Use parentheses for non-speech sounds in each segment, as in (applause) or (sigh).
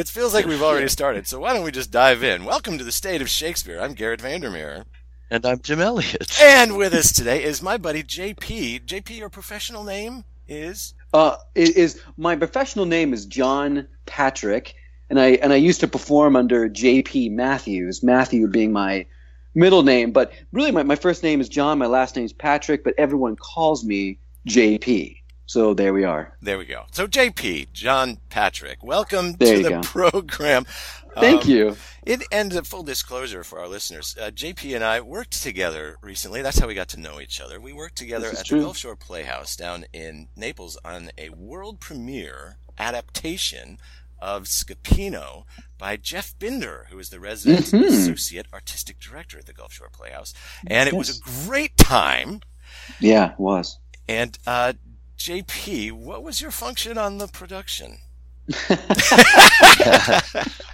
it feels like we've already (laughs) started, so why don't we just dive in? Welcome to the State of Shakespeare. I'm Garrett Vandermeer. And I'm Jim Elliott. (laughs) And with us today is my buddy JP. JP, your professional name is? Uh, it is my professional name is John Patrick, and I and I used to perform under JP Matthews. Matthew being my middle name, but really my, my first name is John. My last name is Patrick, but everyone calls me JP. So there we are. There we go. So JP, John Patrick, welcome There to the go. program. Thank Um, you. It and a full disclosure for our listeners, uh, JP and I worked together recently. That's how we got to know each other. We worked together at true. the Gulfshore Playhouse down in Naples on a world premiere adaptation of Scapino by Jeff Binder, who is the resident Mhm. associate artistic director at the Gulfshore Playhouse. And it was a great time. Yeah, it was. And uh, JP, what was your function on the production? (laughs)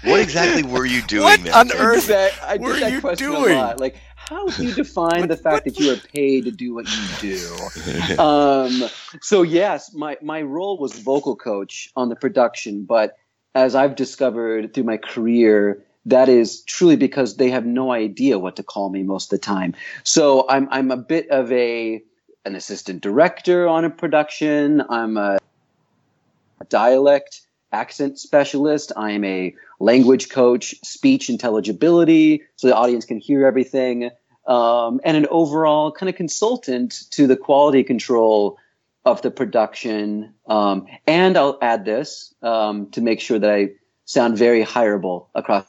what exactly were you doing What there? on earth that, I were did that you question doing? a lot. Like, how do you define the fact that you are paid to do what you do? um, so yes, my my role was vocal coach on the production, but as I've discovered through my career, that is truly because they have no idea what to call me most of the time. So I'm I'm a bit of a an assistant director on a production. I'm a dialect accent specialist. I am a language coach, speech intelligibility, so the audience can hear everything, um, and an overall kind of consultant to the quality control of the production. Um, and I'll add this um, to make sure that I sound very hireable across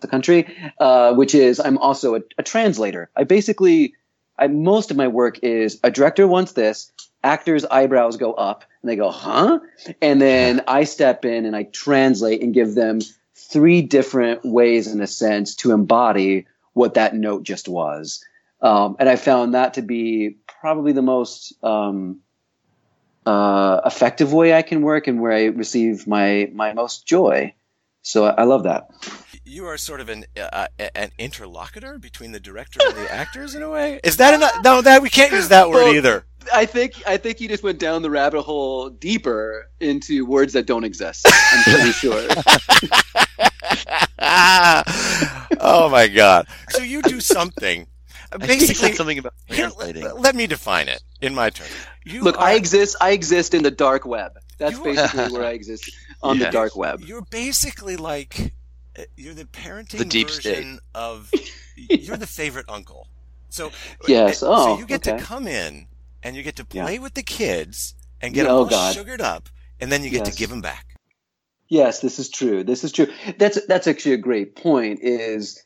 the country, uh, which is I'm also a, a translator. I basically, I, most of my work is a director wants this, actors' eyebrows go up, and they go, huh? And then (laughs) I step in and I translate and give them three different ways, in a sense, to embody what that note just was. Um, and I found that to be probably the most um, uh, effective way I can work and where I receive my my most joy. So I, I love that. You are sort of an uh, an interlocutor between the director and the actors in a way. Is that enough? No, that we can't use that word Well, either. I think I think you just went down the rabbit hole deeper into words that don't exist. I'm pretty sure. (laughs) oh my god! So you do something. I think you Basically, said something about here, translating. let, let me define it in my terms. You Look, are, I exist. I exist in the dark web. That's You- basically where I exist on Yeah. the dark web. You're basically like uh, you're the parenting The deep version of (laughs) you're the favorite uncle. So Yes. uh, Oh, so you get okay. to come in and you get to Yeah. play with the kids and get Oh, them all God. sugared up, and then you get to give them back. Yes, this is true. This is true. That's that's actually a great point. Is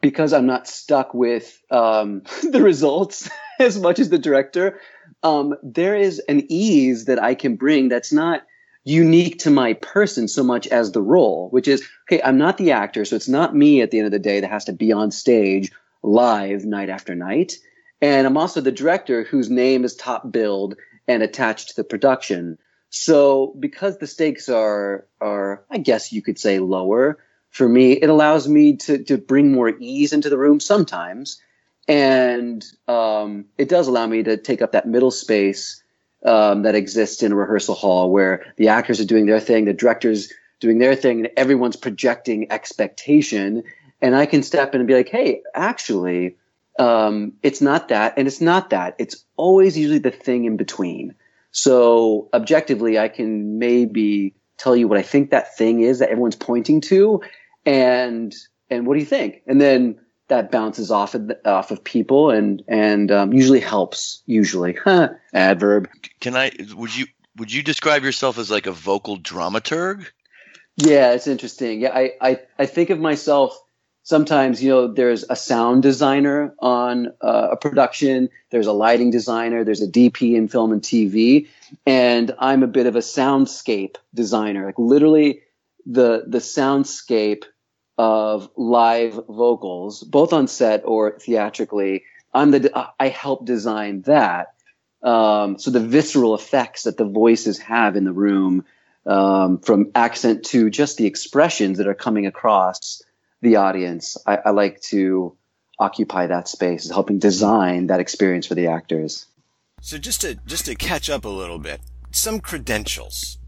because I'm not stuck with um, (laughs) the results (laughs) as much as the director. Um, there is an ease that I can bring that's not unique to my person so much as the role, which is okay. I'm not the actor, so it's not me at the end of the day that has to be on stage live night after night. And I'm also the director whose name is top billed and attached to the production. So because the stakes are are I guess you could say lower for me, it allows me to to bring more ease into the room sometimes, and um, it does allow me to take up that middle space um, that exists in a rehearsal hall where the actors are doing their thing, the directors doing their thing, and everyone's projecting expectation, and I can step in and be like, hey, actually. Um, it's not that, and it's not that. It's always usually the thing in between. So objectively, I can maybe tell you what I think that thing is that everyone's pointing to, and and what do you think? And then that bounces off of the, off of people, and and um, usually helps. Usually, (laughs) adverb. Can I? Would you? Would you describe yourself as like a vocal dramaturg? Yeah, it's interesting. Yeah, I I, I think of myself sometimes. You know, there's a sound designer on uh, a production. There's a lighting designer. There's a DP in film and TV, and I'm a bit of a soundscape designer. Like literally, the the soundscape of live vocals, both on set or theatrically. I'm the I help design that. Um, so the visceral effects that the voices have in the room, um, from accent to just the expressions that are coming across the audience, I, I like to occupy that space, helping design that experience for the actors. So just to just to catch up a little bit, some credentials.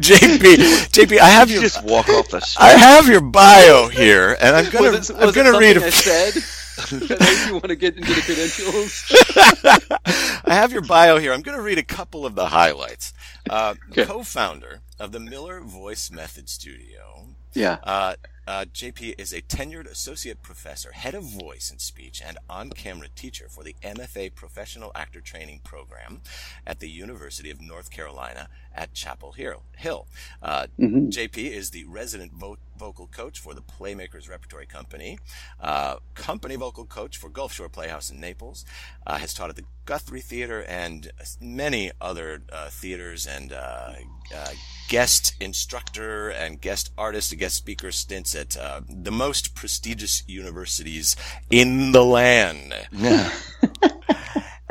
JP, JP, I have your just walk off the. I have your bio here, and I'm gonna was it, I'm gonna read. something A, I said. (laughs) that you want to get into the credentials? (laughs) I have your bio here. I'm gonna read a couple of the highlights. Uh, Okay. Co-founder of the Miller Voice Method Studio. Yeah. Uh, uh, JP is a tenured associate professor, head of voice and speech, and on-camera teacher for the MFA Professional Actor Training Program at the University of North Carolina at Chapel Hill. Uh, Mhm. JP is the resident vo- vocal coach for the Playmakers Repertory Company, uh, company vocal coach for Gulfshore Playhouse in Naples, uh, has taught at the Guthrie Theater and many other uh, theaters and uh, uh, guest instructor and guest artist and guest speaker stints at uh, the most prestigious universities in the land. Yeah. (laughs) (laughs)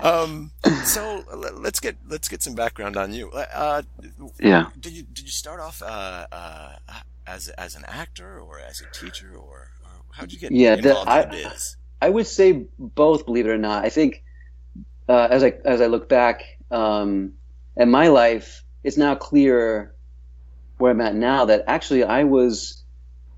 Um, so l- let's get let's get some background on you. Uh, Yeah. did you did you start off uh, uh, as as an actor or as a teacher or, or how did you get Yeah, the- involved in I- the biz? I would say both, believe it or not. I think uh, as I as I look back um, at my life, it's now clear where I'm at now that actually I was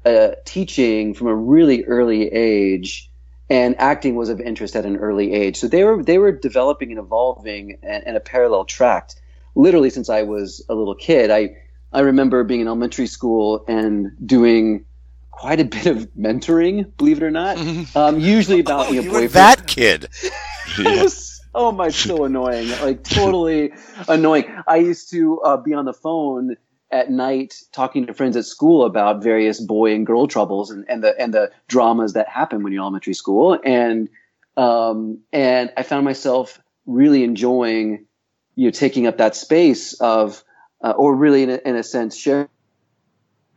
uh, teaching from a really early age, and acting was of interest at an early age. So they were they were developing and evolving in, in a parallel track, literally since I was a little kid. I I remember being in elementary school and doing quite a bit of mentoring, believe it or not. (laughs) Um, usually about Oh, you know, that kid. (laughs) was oh my so annoying like totally annoying i used to uh, be on the phone at night talking to friends at school about various boy and girl troubles and, and the and the dramas that happen when you're elementary school and um, and i found myself really enjoying you know taking up that space of uh, or really in a, in a sense sharing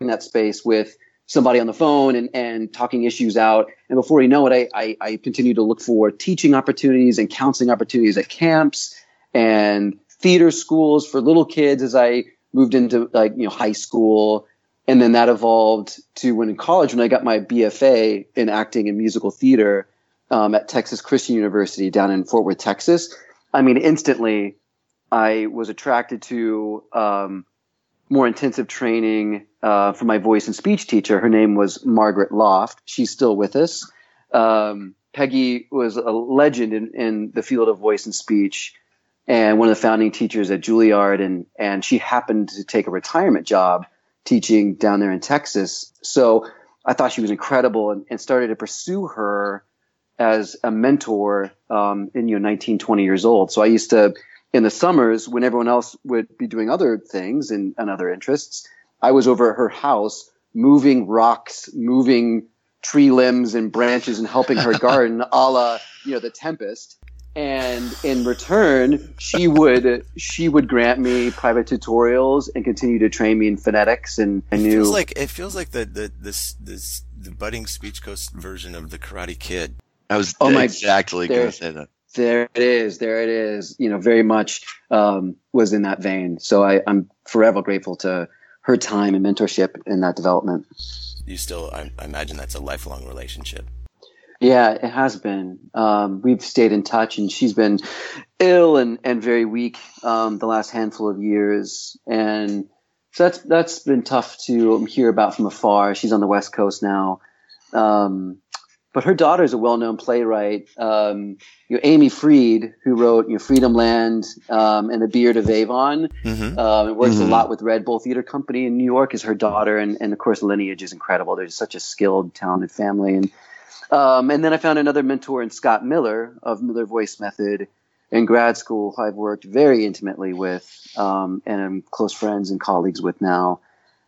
that space with somebody on the phone and, and talking issues out. And before you know it, I, I, I continue to look for teaching opportunities and counseling opportunities at camps and theater schools for little kids as I moved into like, you know, high school. And then that evolved to when in college, when I got my BFA in acting and musical theater um, at Texas Christian University down in Fort Worth, Texas. I mean, instantly I was attracted to um, more intensive training uh, from my voice and speech teacher. Her name was Margaret Loft. She's still with us. Um, Peggy was a legend in, in the field of voice and speech and one of the founding teachers at Juilliard. And, and she happened to take a retirement job teaching down there in Texas. So I thought she was incredible and, and started to pursue her as a mentor um, in you know 19, 20 years old. So I used to in the summers when everyone else would be doing other things and, and other interests, I was over at her house moving rocks, moving tree limbs and branches and helping her (laughs) garden a la, you know, the Tempest. And in return, she would she would grant me private tutorials and continue to train me in phonetics and I It knew feels like it feels like the the this this the budding speech coach version of the Karate Kid. I was Oh my- exactly going there- to say that. There it is. There it is. You know, very much um, was in that vein. So I, I'm forever grateful to her time and mentorship in that development. You still, I, I imagine that's a lifelong relationship. Yeah, it has been. Um, we've stayed in touch, and she's been ill and, and very weak um, the last handful of years, and so that's that's been tough to hear about from afar. She's on the West Coast now, um, but her daughter is a well-known playwright. Um, you know, Amy Freed, who wrote you know, Freedomland um, and The Beard of Avon, Mm-hmm. um, and works a Mhm. lot with Red Bull Theater Company in New York. Is her daughter, and, and of course, lineage is incredible. There's such a skilled, talented family, and um, and then I found another mentor in Scott Miller of Miller Voice Method in grad school, who I've worked very intimately with, um, and I'm close friends and colleagues with now.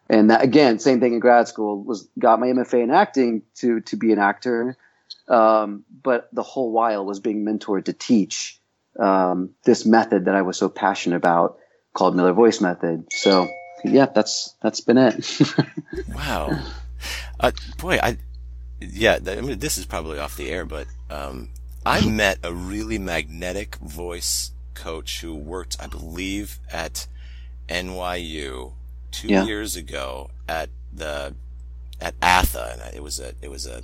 And that, again, same thing in grad school was got my MFA in acting to to be an actor, um, but the whole while was being mentored to teach um, this method that I was so passionate about called Miller Voice Method. So yeah, that's that's been it. (laughs) Wow. Uh, boy, I, yeah, I mean, this is probably off the air, but, um, I (laughs) met a really magnetic voice coach who worked, I believe, at NYU two Yeah. years ago at the, at ATHE. And it was a, it was a,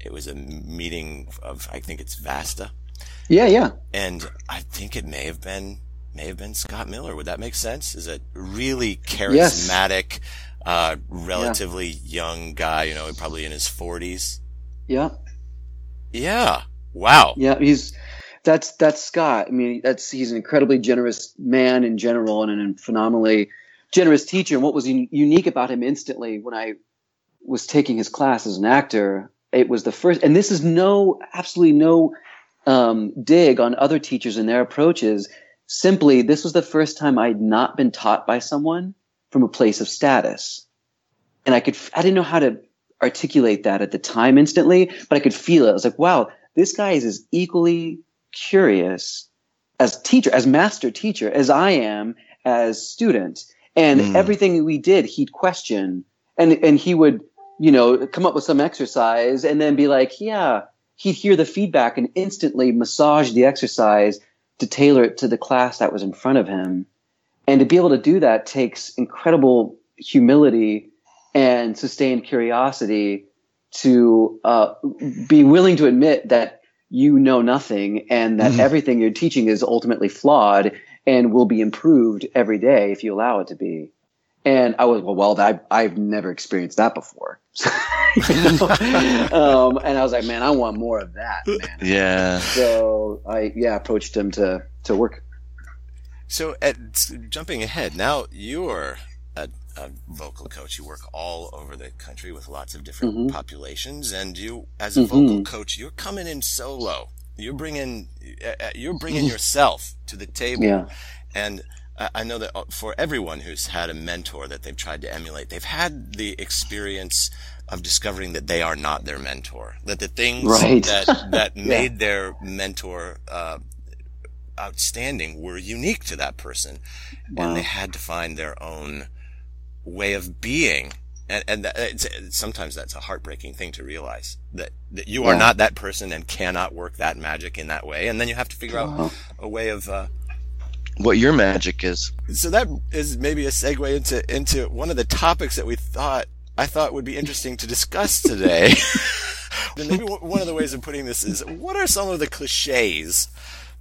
it was a meeting of, I think it's Vasta. yeah, yeah. And I think it may have been may have been Scott Miller. Would that make sense? Is a really charismatic, yes. Uh, relatively yeah. young guy, you know, probably in his forties. Yeah. Yeah. Wow. Yeah, he's that's that's Scott. I mean, that's he's an incredibly generous man in general and a phenomenally generous teacher. And what was un- unique about him instantly when I was taking his class as an actor, it was the first, and this is no, absolutely no um, dig on other teachers and their approaches. Simply, this was the first time I'd not been taught by someone from a place of status. And I could, I didn't know how to articulate that at the time instantly, but I could feel it. I was like, wow, this guy is as equally curious as teacher, as master teacher, as I am as student. And mm. everything we did, he'd question and, and he would, you know, come up with some exercise and then be like, yeah, he'd hear the feedback and instantly massage the exercise to tailor it to the class that was in front of him. And to be able to do that takes incredible humility and sustained curiosity to uh, be willing to admit that you know nothing and that mm-hmm. everything you're teaching is ultimately flawed and will be improved every day if you allow it to be. And I was, well, well, I've, I've never experienced that before. (laughs) (laughs) um, and I was like, man, I want more of that, man. Yeah. So I, yeah, approached him to, to work. So at, jumping ahead, now you're a, a, vocal coach. You work all over the country with lots of different mm-hmm. populations. And you, as a mm-hmm. vocal coach, you're coming in solo. You're bringing, uh, uh, you're bringing mm-hmm. yourself to the table. Yeah. And I know that uh, for everyone who's had a mentor that they've tried to emulate, they've had the experience of discovering that they are not their mentor, that the things right. that (laughs) that yeah. made their mentor uh, outstanding were unique to that person, wow. and they had to find their own way of being. And, and that, it's, sometimes that's a heartbreaking thing to realize that, that you yeah. are not that person and cannot work that magic in that way. And then you have to figure out a way of, uh, what your magic is. So that is maybe a segue into into one of the topics that we thought I thought would be interesting to discuss today. (laughs) and maybe one of the ways of putting this is what are some of the cliches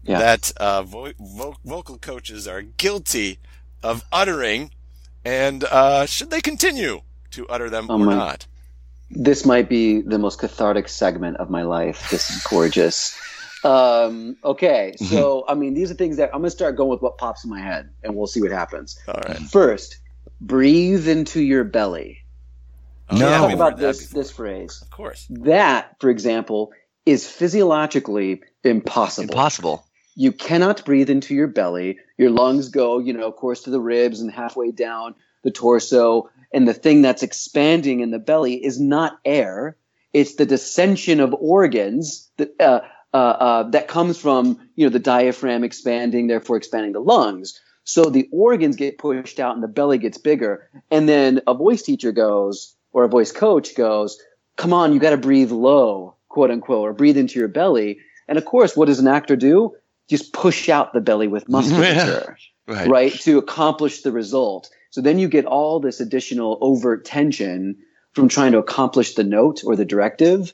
yeah. that uh, vo- vo- vocal coaches are guilty of uttering, and uh, should they continue to utter them oh or my. not? This might be the most cathartic segment of my life. This is (laughs) gorgeous. Um, okay, (laughs) so I mean, these are things that I'm gonna start going with what pops in my head, and we'll see what happens. All right. First, breathe into your belly. Oh, no, talk about this this phrase. Of course. That, for example, is physiologically impossible. Impossible. You cannot breathe into your belly. Your lungs go, you know, of course, to the ribs and halfway down the torso. And the thing that's expanding in the belly is not air. It's the dissension of organs that, uh, uh, uh, that comes from you know the diaphragm expanding, therefore expanding the lungs. So the organs get pushed out and the belly gets bigger. And then a voice teacher goes, or a voice coach goes, "Come on, you got to breathe low, quote unquote, or breathe into your belly." And of course, what does an actor do? Just push out the belly with musculature, (laughs) yeah, right. right, to accomplish the result. So then you get all this additional overt tension from trying to accomplish the note or the directive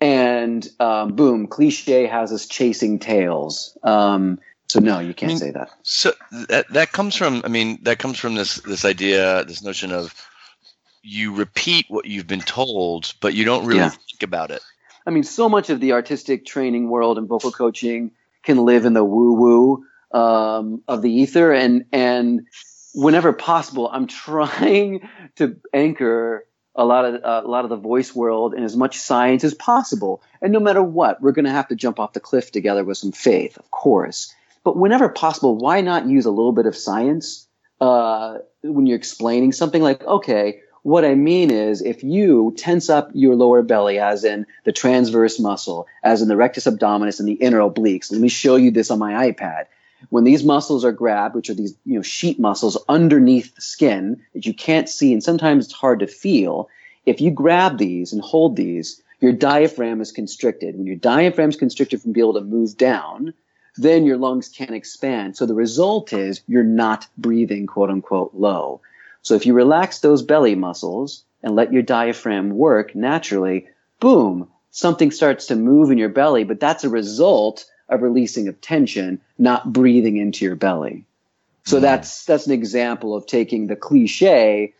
and um, boom, cliche has us chasing tails. Um, so no, you can't I mean, say that. So that that comes from, I mean, that comes from this this idea, this notion of you repeat what you've been told, but you don't really yeah. think about it. I mean, so much of the artistic training world and vocal coaching can live in the woo woo um, of the ether, and and whenever possible, I'm (laughs) trying to anchor a lot of uh, a lot of the voice world and as much science as possible. And no matter what, we're going to have to jump off the cliff together with some faith, of course. But whenever possible, why not use a little bit of science uh, when you're explaining something? Like, okay, what I mean is, if you tense up your lower belly, as in the transverse muscle, as in the rectus abdominis and the inner obliques, let me show you this on my iPad when these muscles are grabbed, which are these you know sheet muscles underneath the skin that you can't see and sometimes it's hard to feel, if you grab these and hold these, your diaphragm is constricted. When your diaphragm is constricted from being able to move down, then your lungs can't expand. So the result is you're not breathing quote unquote low. So if you relax those belly muscles and let your diaphragm work naturally, boom, something starts to move in your belly, but that's a result of releasing of tension, not breathing into your belly. So mm. that's that's an example of taking the cliche,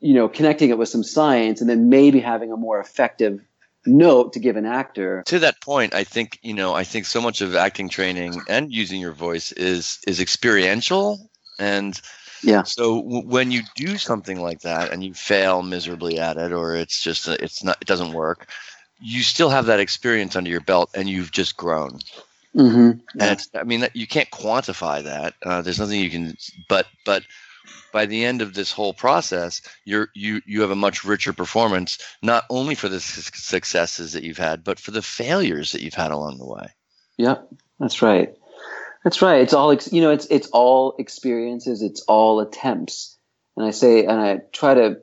you know, connecting it with some science, and then maybe having a more effective note to give an actor. To that point, I think you know, I think so much of acting training and using your voice is is experiential, and yeah. So w- when you do something like that and you fail miserably at it, or it's just a, it's not it doesn't work, you still have that experience under your belt, and you've just grown. Mm-hmm. Yeah. And I mean, you can't quantify that. Uh, there's nothing you can, but but by the end of this whole process, you're you you have a much richer performance, not only for the su- successes that you've had, but for the failures that you've had along the way. Yeah, that's right. That's right. It's all you know. It's it's all experiences. It's all attempts. And I say, and I try to.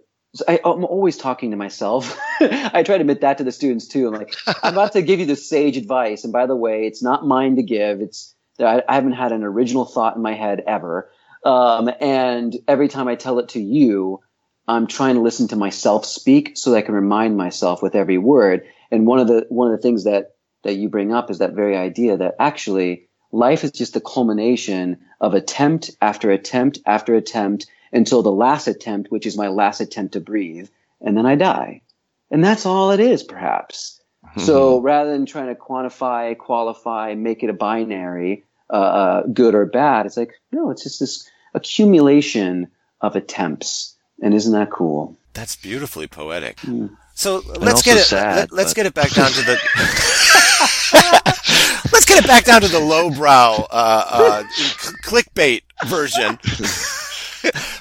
I, am always talking to myself. (laughs) I try to admit that to the students too. I'm like, I'm about to give you the sage advice, and by the way, it's not mine to give. It's I, I haven't had an original thought in my head ever. Um, and every time I tell it to you, I'm trying to listen to myself speak so that I can remind myself with every word. And one of the one of the things that that you bring up is that very idea that actually life is just the culmination of attempt after attempt after attempt until the last attempt, which is my last attempt to breathe, and then I die. And that's all it is, perhaps. So (laughs) rather than trying to quantify, qualify, make it a binary, uh, uh, good or bad, it's like, no, it's just this accumulation of attempts. And isn't that cool? That's beautifully poetic. Mm. So let's get it. Sad, let, us get it back down to the. (laughs) (laughs) let's get it back down to the lowbrow uh, uh, clickbait version.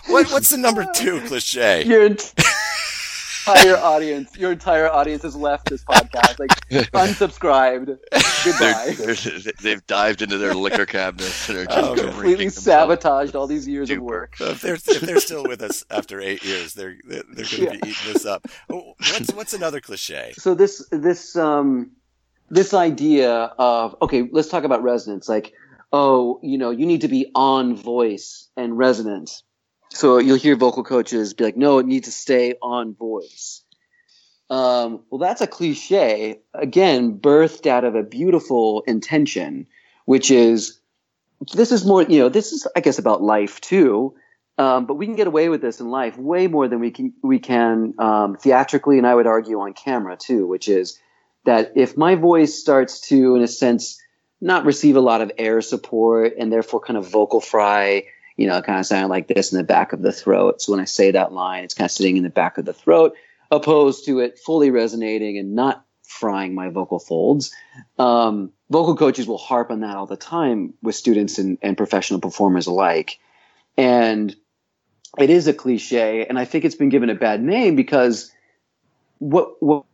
(laughs) what, what's the number two cliche? Your entire audience, your entire audience has left this podcast. Like unsubscribed. Goodbye. They're, they have dived into their liquor cabinets and are just oh, completely sabotaged all these years Super. of work. So if they're if they're still with us after eight years, they're they're going to yeah. be eating this up. Oh, what's what's another cliche? So this this um this idea of okay, let's talk about resonance. Like, oh, you know, you need to be on voice and resonance. So you'll hear vocal coaches be like, no, it needs to stay on voice. Um, well, that's a cliche, again, birthed out of a beautiful intention, which is this is more, you know, this is, I guess, about life too. Um, but we can get away with this in life way more than we can we can um, theatrically, and I would argue on camera too, which is that if my voice starts to, in a sense, not receive a lot of air support and therefore kind of vocal fry, you know, kind of sound like this in the back of the throat. So when I say that line, it's kind of sitting in the back of the throat, opposed to it fully resonating and not frying my vocal folds. Um, vocal coaches will harp on that all the time with students and, and professional performers alike. And it is a cliche, and I think it's been given a bad name because what, what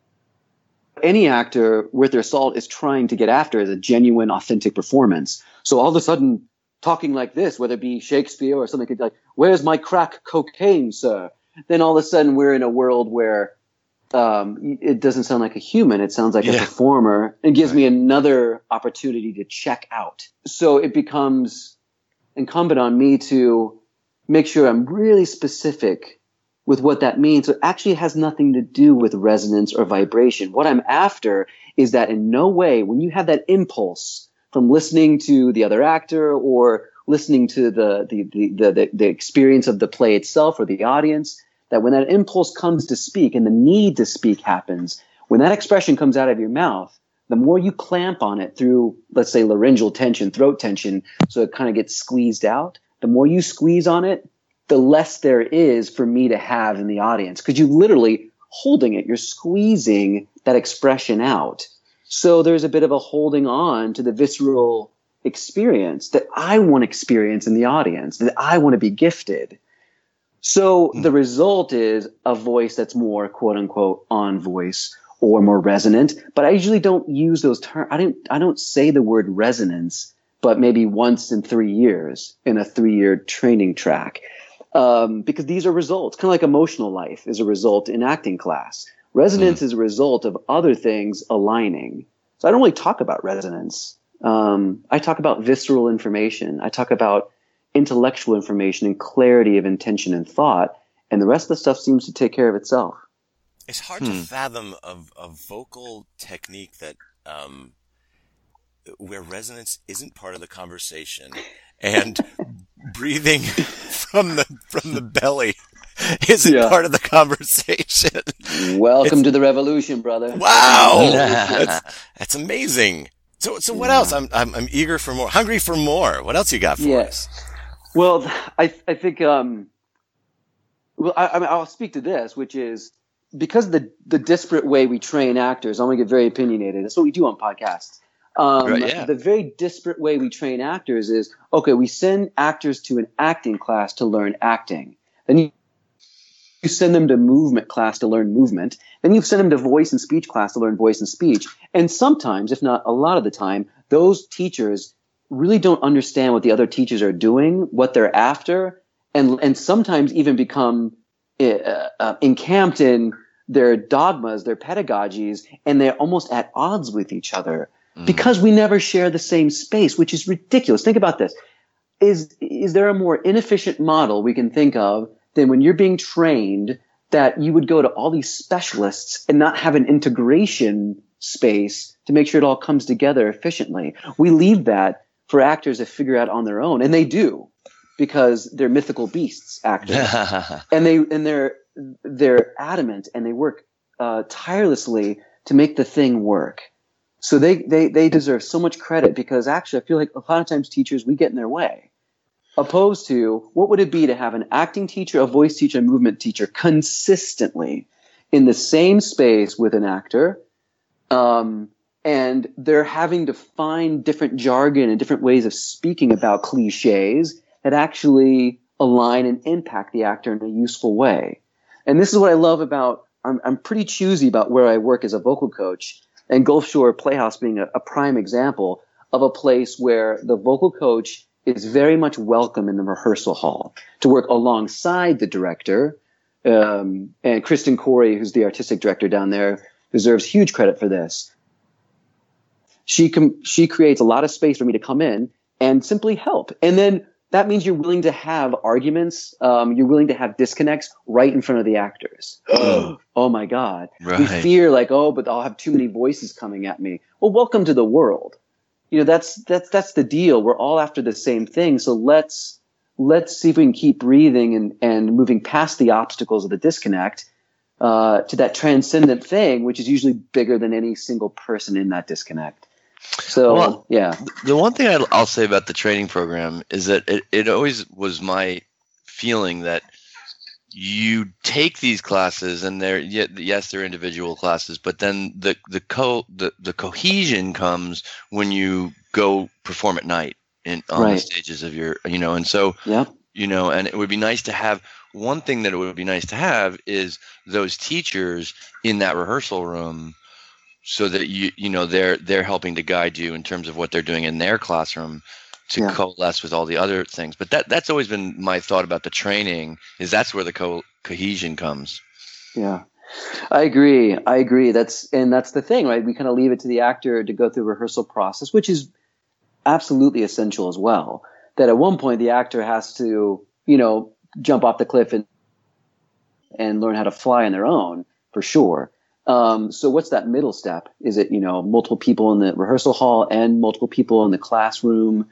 any actor worth their salt is trying to get after is a genuine, authentic performance. So all of a sudden, talking like this, whether it be Shakespeare or something like, "Where's my crack cocaine, sir?" Then all of a sudden we're in a world where um, it doesn't sound like a human; it sounds like yeah. a performer, and gives right. me another opportunity to check out. So it becomes incumbent on me to make sure I'm really specific with what that means. So it actually has nothing to do with resonance or vibration. What I'm after is that in no way, when you have that impulse from listening to the other actor or listening to the, the, the, the, the experience of the play itself or the audience, that when that impulse comes to speak and the need to speak happens, when that expression comes out of your mouth, the more you clamp on it through, let's say, laryngeal tension, throat tension, so it kind of gets squeezed out, the more you squeeze on it, the less there is for me to have in the audience. Because you're literally holding it, you're squeezing that expression out. So there's a bit of a holding on to the visceral experience that I want to experience in the audience, that I want to be gifted. So mm. the result is a voice that's more quote unquote on voice or more resonant. But I usually don't use those terms. I don't, I don't say the word resonance, but maybe once in three years in a three year training track. Um, because these are results, kind of like emotional life is a result in acting class. Resonance mm. is a result of other things aligning. So I don't really talk about resonance. Um, I talk about visceral information. I talk about intellectual information and clarity of intention and thought. And the rest of the stuff seems to take care of itself. It's hard hmm. to fathom a, a vocal technique that um, where resonance isn't part of the conversation and (laughs) breathing from the from the belly isn't Yeah. part of the conversation. Welcome It's- to the revolution, brother. Wow, (laughs) that's, that's amazing. So, so what else? I'm, I'm, I'm eager for more, hungry for more. What else you got for Yes. us? Well, I I think um, well I, I mean I'll speak to this, which is because of the the disparate way we train actors. I'm gonna get very opinionated. That's what we do on podcasts. Um, Right, yeah. The very disparate way we train actors is okay. We send actors to an acting class to learn acting. Then you you send them to movement class to learn movement. Then you send them to voice and speech class to learn voice and speech. And sometimes, if not a lot of the time, those teachers really don't understand what the other teachers are doing, what they're after, and and sometimes even become uh, uh, encamped in their dogmas, their pedagogies, and they're almost at odds with each other Mm. because we never share the same space, which is ridiculous. Think about this: is is there a more inefficient model we can think of than when you're being trained that you would go to all these specialists and not have an integration space to make sure it all comes together efficiently? We leave that for actors to figure out on their own, and they do because they're mythical beasts actors (laughs) and they and they're they're adamant and they work uh, tirelessly to make the thing work. So they, they they deserve so much credit because actually I feel like a lot of times teachers we get in their way. Opposed to what would it be to have an acting teacher, a voice teacher, a movement teacher consistently in the same space with an actor, um, and they're having to find different jargon and different ways of speaking about cliches that actually align and impact the actor in a useful way. And this is what I love about, I'm, I'm pretty choosy about where I work as a vocal coach, and Gulfshore Playhouse being a, a prime example of a place where the vocal coach is very much welcome in the rehearsal hall to work alongside the director. Um, and Kristen Coury, who's the artistic director down there, deserves huge credit for this. She com- she creates a lot of space for me to come in and simply help. And then that means you're willing to have arguments. Um, you're willing to have disconnects right in front of the actors. (gasps) oh my God. We fear like, oh, but I'll have too many voices coming at me. Well, welcome to the world. You know, that's, that's, that's the deal. We're all after the same thing. So let's, let's see if we can keep breathing and, and moving past the obstacles of the disconnect, uh, to that transcendent thing, which is usually bigger than any single person in that disconnect. So, Well, yeah. the one thing I'll, I'll say about the training program is that it, it always was my feeling that you take these classes and they're yet yes they're individual classes but then the the co the, the cohesion comes when you go perform at night in on the stages of your you know and so Yeah. you know and it would be nice to have one thing that it would be nice to have is those teachers in that rehearsal room so that you you know they're they're helping to guide you in terms of what they're doing in their classroom to Yeah. coalesce with all the other things but that that's always been my thought about the training is that's where the co- cohesion comes Yeah. I agree. I agree. That's and that's the thing, right? We kind of leave it to the actor to go through rehearsal process, which is absolutely essential as well. That at one point the actor has to, you know, jump off the cliff and and learn how to fly on their own for sure. Um, so what's that middle step? Is it you know multiple people in the rehearsal hall and multiple people in the classroom?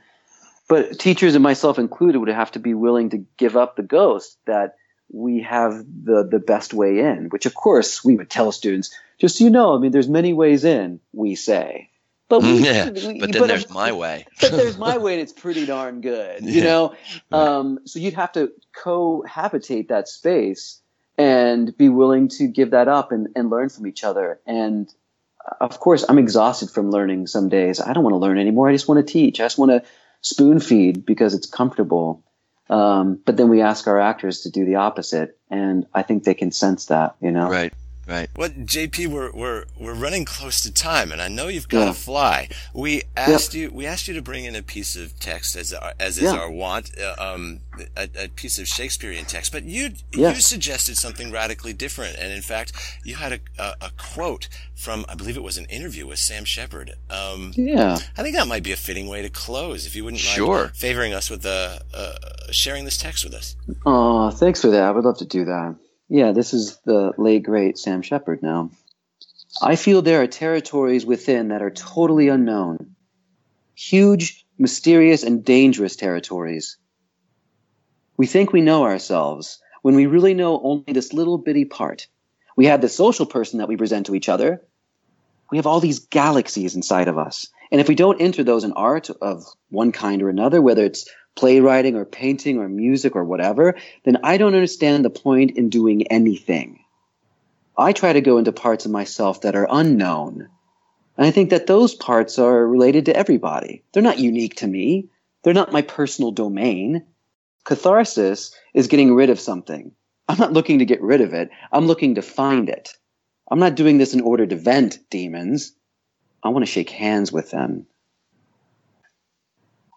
But teachers and myself included would have to be willing to give up the ghost that we have the the best way in, which of course we would tell students, just so you know, I mean, there's many ways in, we say. But we, (laughs) yeah we- but then there's my way (laughs) but there's my way and it's pretty darn good you (laughs) Yeah. know um, so you'd have to cohabitate that space and be willing to give that up and, and learn from each other. And uh, of course i'm exhausted from learning some days. I don't want to learn anymore. I just want to teach. I just want to spoon feed because it's comfortable. Um, but then we ask our actors to do the opposite and i think they can sense that you know? Right right Well, JP, we're we're we're running close to time, and I know you've got to fly. We asked you we asked you to bring in a piece of text as our, as is Yeah. our want, uh, um, a, a piece of Shakespearean text. But you you suggested something radically different, and in fact, you had a, a, a quote from I believe it was an interview with Sam Shepard. Um, yeah I think that might be a fitting way to close. If you wouldn't Sure. mind favoring us with uh, uh, sharing this text with us. Oh, thanks for that. I would love to do that. Yeah, this is the late great Sam Shepard now. I feel there are territories within that are totally unknown. Huge, mysterious, and dangerous territories. We think we know ourselves when we really know only this little bitty part. We have the social person that we present to each other. We have all these galaxies inside of us. And if we don't enter those in art of one kind or another, whether it's playwriting or painting or music or whatever, then I don't understand the point in doing anything. I try to go into parts of myself that are unknown. And I think that those parts are related to everybody. They're not unique to me. They're not my personal domain. Catharsis is getting rid of something. I'm not looking to get rid of it. I'm looking to find it. I'm not doing this in order to vent demons. I want to shake hands with them.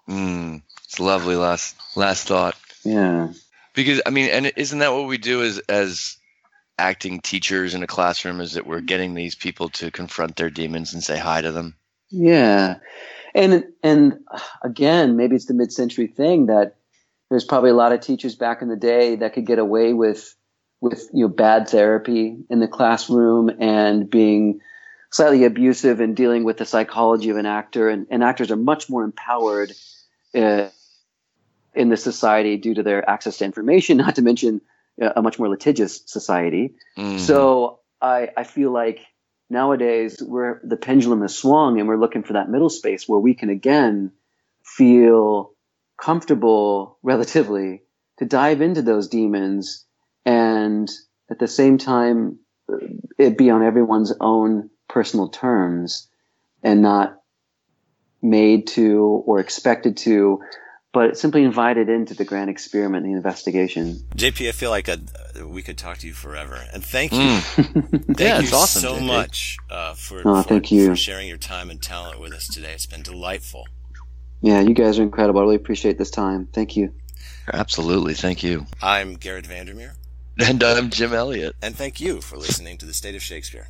Mm, it's lovely last last thought. Yeah. Because I mean, and isn't that what we do as as acting teachers in a classroom? Is that we're getting these people to confront their demons and say hi to them? Yeah, and and again, maybe it's the mid-century thing that there's probably a lot of teachers back in the day that could get away with with you know bad therapy in the classroom and being slightly abusive and dealing with the psychology of an actor and, and actors are much more empowered uh, in the society due to their access to information (laughs) not to mention uh, a much more litigious society Mhm. so I, I feel like nowadays we're the pendulum has swung and we're looking for that middle space where we can again feel comfortable (laughs) relatively to dive into those demons and at the same time uh, it be on everyone's own personal terms and not made to or expected to but simply invited into the grand experiment and the investigation JP, I feel like i we could talk to you forever. And thank you. Mm. (laughs) Thank Yeah, you it's awesome, so JP. much uh, for, Oh, for, thank you. for sharing your time and talent with us today. It's been delightful. yeah you guys are incredible i really appreciate this time thank you Absolutely, thank you. I'm Garrett Vandermeer, And I'm Jim Elliott. and thank you for listening to The State of Shakespeare.